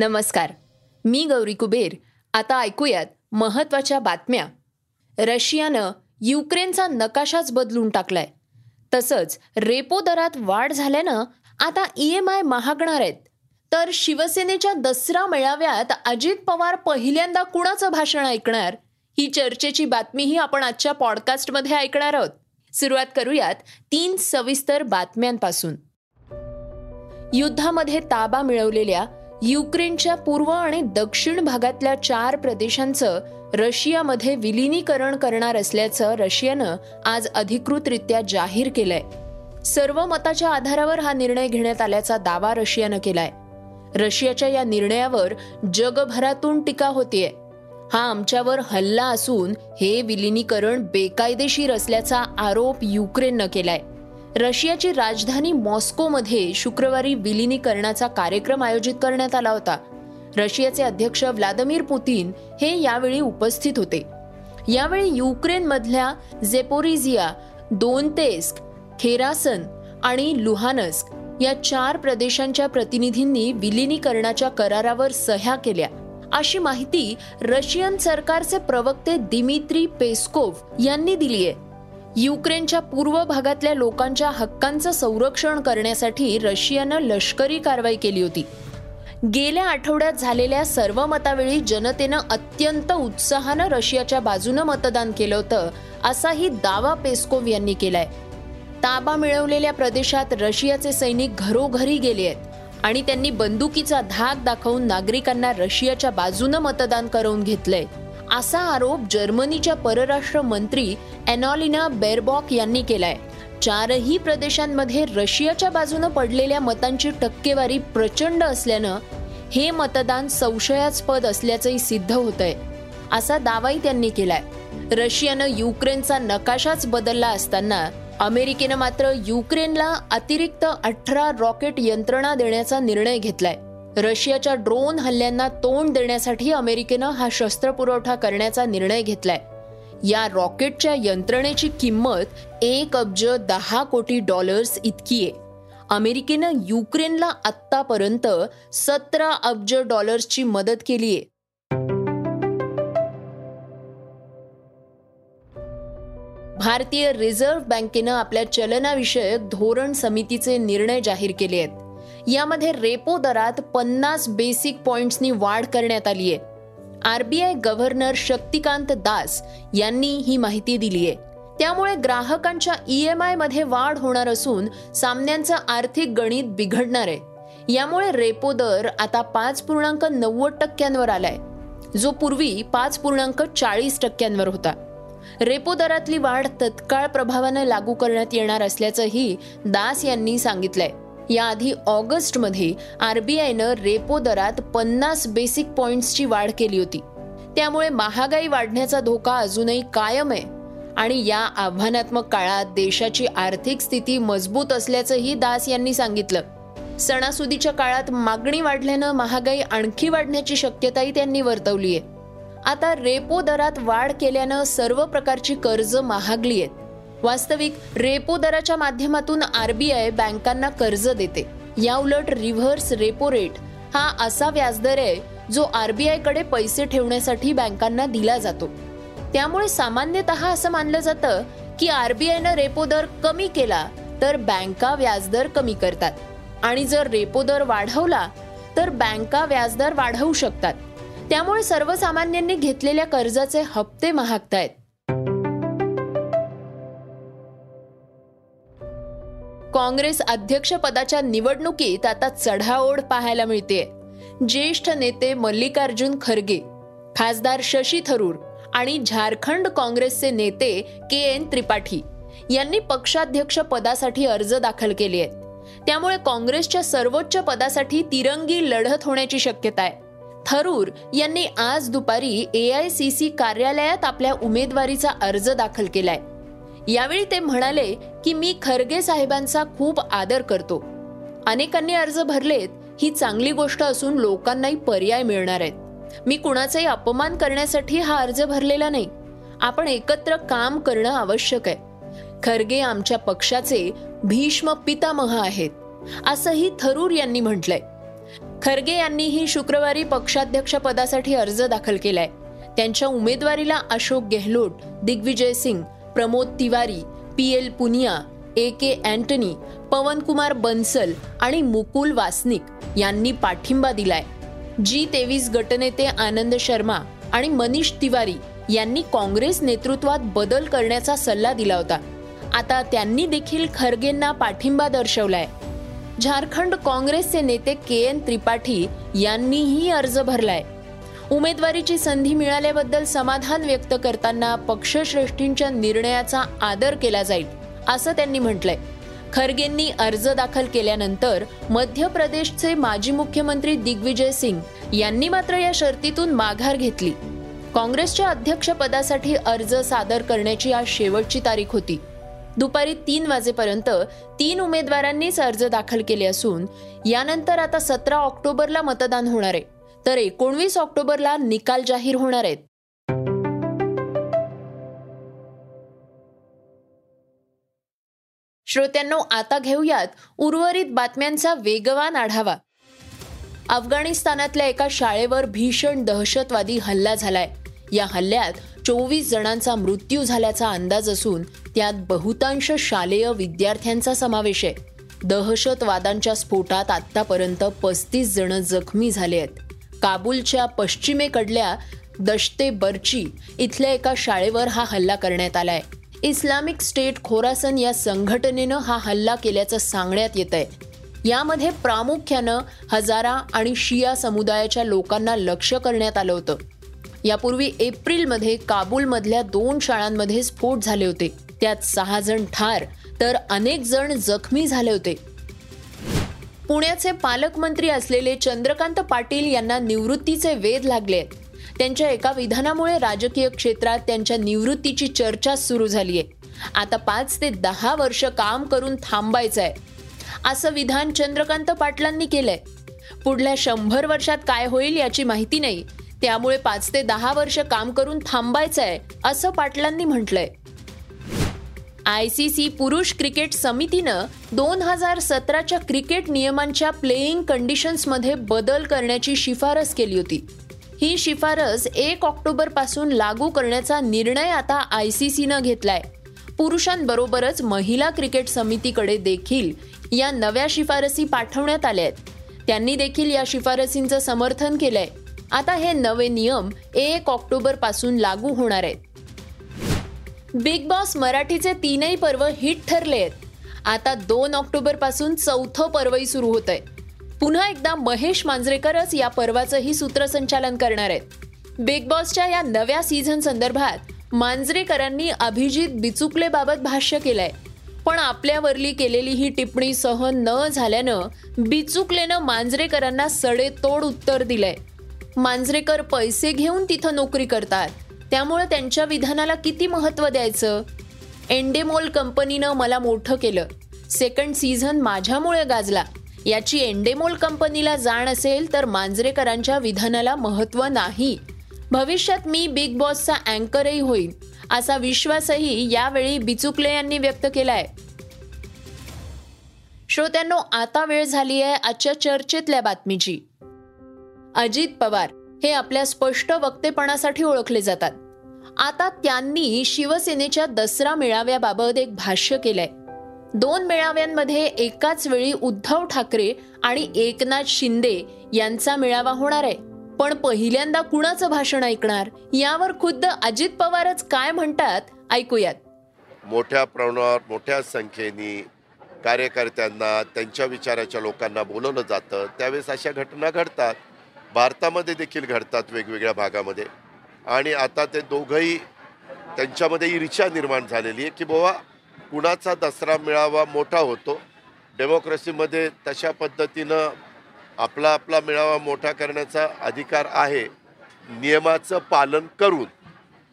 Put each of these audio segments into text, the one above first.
नमस्कार. मी गौरी कुबेर. आता ऐकूयात महत्त्वाच्या बातम्या. रशियानं युक्रेनचा नकाशाच बदलून टाकलाय. तसंच रेपो दरात वाढ झाल्यानं आता ई एम आय महागणार आहेत. तर शिवसेनेच्या दसरा मेळाव्यात अजित पवार पहिल्यांदा कुणाचं भाषण ऐकणार? ही चर्चेची बातमीही आपण आजच्या पॉडकास्टमध्ये ऐकणार आहोत. सुरुवात करूयात तीन सविस्तर बातम्यांपासून. युद्धामध्ये ताबा मिळवलेल्या युक्रेनच्या पूर्व आणि दक्षिण भागातल्या चार प्रदेशांचं रशियामध्ये विलिनीकरण करणार असल्याचं रशियानं आज अधिकृतरित्या जाहीर केलंय. सर्व मताच्या आधारावर हा निर्णय घेण्यात आल्याचा दावा रशियानं केलाय. रशियाच्या या निर्णयावर जगभरातून टीका होतीये. हा आमच्यावर हल्ला असून हे विलिनीकरण बेकायदेशीर असल्याचा आरोप युक्रेननं केलाय. रशियाची राजधानी मॉस्कोमध्ये शुक्रवारी विलिनीकरणाचा कार्यक्रम आयोजित करण्यात आला होता. रशियाचे अध्यक्ष व्लादिमीर पुतीन हे यावेळी उपस्थित होते. यावेळी युक्रेनमधल्या झेपोरिझिया दोनतेस्क खेरासन आणि लुहानस्क या चार प्रदेशांच्या प्रतिनिधींनी विलिनीकरणाच्या करारावर सह्या केल्या. अशी माहिती रशियन सरकारचे प्रवक्ते दिमित्री पेस्कोव यांनी दिली आहे युक्रेनच्या पूर्व भागातल्या लोकांच्या हक्कांचं संरक्षण करण्यासाठी रशियानं लष्करी कारवाई केली होती. गेल्या आठवड्यात झालेल्या सर्व मतावेळी जनतेनं अत्यंत उत्साहानं रशियाच्या बाजूनं मतदान केलं होतं असाही दावा पेस्कोव यांनी केलाय. ताबा मिळवलेल्या प्रदेशात रशियाचे सैनिक घरोघरी गेले आहेत आणि त्यांनी बंदुकीचा धाक दाखवून नागरिकांना रशियाच्या बाजूनं मतदान करवून घेतलंय. असा आरोप जर्मनीच्या परराष्ट्र मंत्री एनॉलिना बेरबॉक यांनी केलाय. चारही प्रदेशांमध्ये रशियाच्या बाजूनं पडलेल्या मतांची टक्केवारी प्रचंड असल्यानं हे मतदान संशयास्पद असल्याचंही सिद्ध होतंय असा दावाही त्यांनी केलाय. रशियानं युक्रेनचा नकाशाच बदलला असताना अमेरिकेनं मात्र युक्रेनला अतिरिक्त अठरा रॉकेट यंत्रणा देण्याचा निर्णय घेतलाय. रशियाच्या ड्रोन हल्ल्यांना तोंड देण्यासाठी अमेरिकेनं हा शस्त्रपुरवठा करण्याचा निर्णय घेतलाय. या रॉकेटच्या यंत्रणेची किंमत एक अब्ज दहा कोटी डॉलर्स इतकी आहे. अमेरिकेनं युक्रेनला आत्तापर्यंत सतरा अब्ज डॉलर्सची मदत केली आहे. भारतीय रिझर्व्ह बँकेनं आपल्या चलनाविषयक धोरण समितीचे निर्णय जाहीर केले आहेत. यामध्ये रेपो दरात पन्नास बेसिक पॉइंट्सनी वाढ करण्यात आली आहे. आरबीआय गव्हर्नर शक्तिकांत दास यांनी ही माहिती दिली आहे. त्यामुळे ग्राहकांच्या ई एममध्ये वाढ होणार असून सामन्यांचं आर्थिक गणित बिघडणार आहे. यामुळे रेपो दर आता पाच पूर्णांक नव्वद टक्क्यांवर आलाय. जो पूर्वी पाच पूर्णांक चाळीस टक्क्यांवर होता. रेपो दरातली वाढ तत्काळ प्रभावानं लागू करण्यात येणार असल्याचंही दास यांनी सांगितलंय. याआधी ऑगस्टमध्ये आरबीआयनं रेपो दरात पन्नास बेसिक पॉइंट्सची वाढ केली होती. त्यामुळे महागाई वाढण्याचा धोका अजूनही कायम आहे आणि या आव्हानात्मक काळात देशाची आर्थिक स्थिती मजबूत असल्याचंही दास यांनी सांगितलं. सणासुदीच्या काळात मागणी वाढल्यानं महागाई आणखी वाढण्याची शक्यताही त्यांनी वर्तवली आहे आता रेपो दरात वाढ केल्यानं सर्व प्रकारची कर्ज महागली आहेत. वास्तविक रेपो दराच्या माध्यमातून आरबीआय बँकांना कर्ज देते. या उलट रिव्हर्स रेपो रेट हा असा व्याजदर आहे जो आरबीआयकडे पैसे ठेवण्यासाठी बँकांना दिला जातो. त्यामुळे सामान्यतः असं मानलं जातं की आरबीआयनं रेपो दर कमी केला तर बँका व्याजदर कमी करतात. आणि जर रेपो दर वाढवला तर बँका व्याजदर वाढवू शकतात. त्यामुळे सर्वसामान्यांनी घेतलेल्या कर्जाचे हप्ते महागतायत. काँग्रेस अध्यक्षपदाच्या निवडणुकीत आता चढाओढ पाहायला मिळते. ज्येष्ठ नेते मल्लिकार्जुन खरगे खासदार शशी थरूर आणि झारखंड काँग्रेसचे नेते के एन त्रिपाठी यांनी पक्षाध्यक्ष पदासाठी अर्ज दाखल केले आहेत. त्यामुळे काँग्रेसच्या सर्वोच्च पदासाठी तिरंगी लढत होण्याची शक्यता आहे. थरूर यांनी आज दुपारी ए आय सी सी कार्यालयात आपल्या उमेदवारीचा अर्ज दाखल केलाय. यावेळी ते म्हणाले की मी खरगे साहेबांचा खूप आदर करतो. अनेकांनी अर्ज भरलेत ही चांगली गोष्ट असून लोकांनाही पर्याय मिळणार आहेत. मी कुणाचाही अपमान करण्यासाठी हा अर्ज भरलेला नाही. आपण एकत्र काम करणं आवश्यक आहे. खरगे आमच्या पक्षाचे भीष्म पितामह आहेत असंही थरूर यांनी म्हटलंय. खरगे यांनीही शुक्रवारी पक्षाध्यक्ष पदासाठी अर्ज दाखल केलाय. त्यांच्या उमेदवारीला Ashok Gehlot Digvijay Singh Pramod Tiwari P L Punia A K Antony Pawan Kumar Bansal आणि मुकुल वासनिक यांनी पाठिंबा दिलाय. जी तेवीस गटनेते आनंद शर्मा आणि मनीष तिवारी यांनी काँग्रेस नेतृत्वात बदल करण्याचा सल्ला दिला होता. आता त्यांनी देखील खरगेंना पाठिंबा दर्शवलाय. झारखंड काँग्रेसचे नेते के एन त्रिपाठी यांनीही अर्ज भरलाय. उमेदवारीची संधी मिळाल्याबद्दल समाधान व्यक्त करताना पक्षश्रेष्ठींच्या निर्णयाचा आदर केला जाईल असं त्यांनी म्हटलंय. खरगेंनी अर्ज दाखल केल्यानंतर मध्य प्रदेशचे माजी मुख्यमंत्री दिग्विजय सिंग यांनी मात्र या शर्तीतून माघार घेतली. काँग्रेसच्या अध्यक्षपदासाठी अर्ज सादर करण्याची आज शेवटची तारीख होती. दुपारी तीन वाजेपर्यंत तीन उमेदवारांनीच अर्ज दाखल केले असून यानंतर आता सतरा ऑक्टोबरला मतदान होणार आहे. तर एकोणवीस ऑक्टोबरला निकाल जाहीर होणार आहेत. श्रोत्यांनो आता घेऊयात उर्वरित बातम्यांचा वेगवान आढावा. अफगाणिस्तानातल्या एका शाळेवर भीषण दहशतवादी हल्ला झालाय. या हल्ल्यात चोवीस जणांचा मृत्यू झाल्याचा अंदाज असून त्यात बहुतांश शालेय विद्यार्थ्यांचा समावेश आहे. दहशतवादांच्या स्फोटात आतापर्यंत पस्तीस जण जखमी झाले आहेत. काबूलच्या पश्चिमेकडल्या दशते बर्ची इथल्या एका शाळेवर हा हल्ला करण्यात आलाय. इस्लामिक स्टेट खोरासन या संघटनेनं हा हल्ला केल्याचं सांगण्यात येत आहे यामध्ये प्रामुख्यानं हजारा आणि शिया समुदायाच्या लोकांना लक्ष करण्यात आलं होतं. यापूर्वी एप्रिलमध्ये काबूलमधल्या दोन शाळांमध्ये स्फोट झाले होते. त्यात सहा जण ठार तर अनेक जण जखमी झाले होते. पुण्याचे पालकमंत्री असलेले चंद्रकांत पाटील यांना निवृत्तीचे वेध लागले आहेत. त्यांच्या एका विधानामुळे राजकीय क्षेत्रात त्यांच्या निवृत्तीची चर्चा सुरू झाली आहे. आता पाच ते दहा वर्ष काम करून थांबायचं आहे. असं विधान चंद्रकांत पाटलांनी केलंय. पुढल्या शंभर वर्षात काय होईल याची माहिती नाही. त्यामुळे पाच ते दहा वर्ष काम करून थांबायचं आहे असं पाटलांनी म्हटलंय. आय सी सी पुरुष क्रिकेट समितीनं दोन हजार सतराच्या क्रिकेट नियमांच्या प्लेईंग कंडिशन्समध्ये बदल करण्याची शिफारस केली होती. ही शिफारस एक ऑक्टोबरपासून लागू करण्याचा निर्णय आता आय सी सीनं घेतलाय. पुरुषांबरोबरच महिला क्रिकेट समितीकडे देखील या नव्या शिफारसी पाठवण्यात आल्या आहेत. त्यांनी देखील या शिफारसींचं समर्थन केलंय. आता हे नवे नियम एक ऑक्टोबरपासून लागू होणार आहेत. बिग बॉस मराठीचे तीनही पर्व हिट ठरले आहेत. आता दोन ऑक्टोबरपासून चौथं पर्वही सुरू होत आहे पुन्हा एकदा महेश मांजरेकरच या पर्वाचंही सूत्रसंचालन करणार आहेत. बिग बॉसच्या या नव्या सीझन संदर्भात मांजरेकरांनी अभिजित बिचुकलेबाबत भाष्य केलंय. पण आपल्यावरली केलेली ही टिप्पणी सहन न झाल्यानं बिचुकलेनं मांजरेकरांना सडेतोड उत्तर दिलंय. मांजरेकर पैसे घेऊन तिथं नोकरी करतात. त्यामुळे त्यांच्या विधानाला किती महत्त्व द्यायचं? एंडेमोल कंपनीनं मला मोठं केलं. सेकंड सीझन माझ्यामुळे गाजला. याची एंडेमोल कंपनीला जाण असेल तर मांजरेकरांच्या विधानाला महत्त्व नाही. भविष्यात मी बिग बॉसचा अँकरही होईल असा विश्वासही यावेळी बिचुकले यांनी व्यक्त केलाय. श्रोत्यांनो आता वेळ झाली आहे आजच्या चर्चेतल्या बातमीची. अजित पवार हे आपल्या स्पष्ट वक्तेपणासाठी ओळखले जातात. आता त्यांनी शिवसेनेच्या दसरा मेळाव्याबाबत एक भाष्य केलंय. दोन मेळाव्यांमध्ये एकाच वेळी उद्धव ठाकरे आणि एकनाथ शिंदे यांचा मेळावा होणार आहे. पण पहिल्यांदा कुणाचं भाषण ऐकणार? यावर खुद्द अजित पवारच काय म्हणतात ऐकूयात. मोठ्या प्रमाणावर मोठ्या संख्येने कार्यकर्त्यांना त्यांच्या विचाराच्या लोकांना बोलवलं जातं. त्यावेळेस अशा घटना घडतात. भारतामध्ये देखील घडतात वेगवेगळ्या भागामध्ये. आणि आता ते दोघंही त्यांच्यामध्ये ईर्ष्या निर्माण झालेली आहे की बाबा कुणाचा दसरा मेळावा मोठा होतो डेमोक्रेसीमध्ये तशा पद्धतीनं आपला आपला मेळावा मोठा करण्याचा अधिकार आहे नियमाचं पालन करून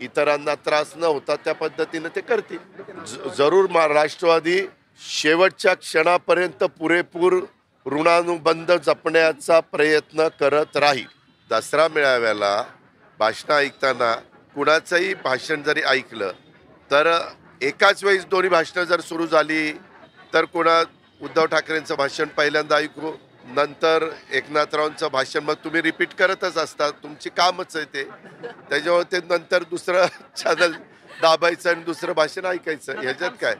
इतरांना त्रास न होता त्या पद्धतीनं ते करतील. ज- जरूर मा राष्ट्रवादी शेवटच्या क्षणापर्यंत पुरेपूर ऋणानुबंध जपण्याचा प्रयत्न करत राहील. दसरा मेळाव्याला भाषणं ऐकताना कुणाचंही भाषण जरी ऐकलं तर एकाच वेळेस दोन्ही भाषणं जर सुरू झाली तर कोणा उद्धव ठाकरेंचं भाषण पहिल्यांदा ऐकू नंतर एकनाथरावांचं भाषण मग तुम्ही रिपीट करतच असता. तुमची कामच आहे ते. त्याच्यामुळे ते नंतर दुसरं चॅनल दाबायचं आणि दुसरं भाषण ऐकायचं. ह्याच्यात काय?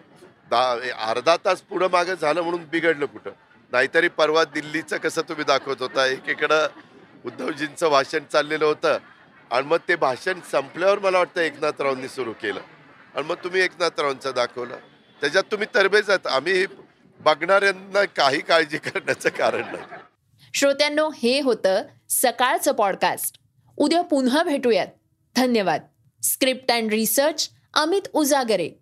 दा अर्धा तास पुढं मागं झालं म्हणून बिघडलं कुठं? नाहीतरी परवा दिल्लीचं कसं तुम्ही दाखवत होता? एकीकडं उद्धवजींचं भाषण चाललेलं होतं. आणि मग ते भाषण संपल्यावर मला वाटतं एकनाथरावांनी सुरू केलं. आणि मग तुम्ही एकनाथरावांचं दाखवलं. त्याच्यात तुम्ही तरबेज आहात. आम्ही बघणाऱ्यांना काही काळजी करण्याचं कारण नाही. श्रोत्यांनो हे होतं सकाळचं पॉडकास्ट उद्या पुन्हा भेटूयात. धन्यवाद. Script and research Amit Ujagare.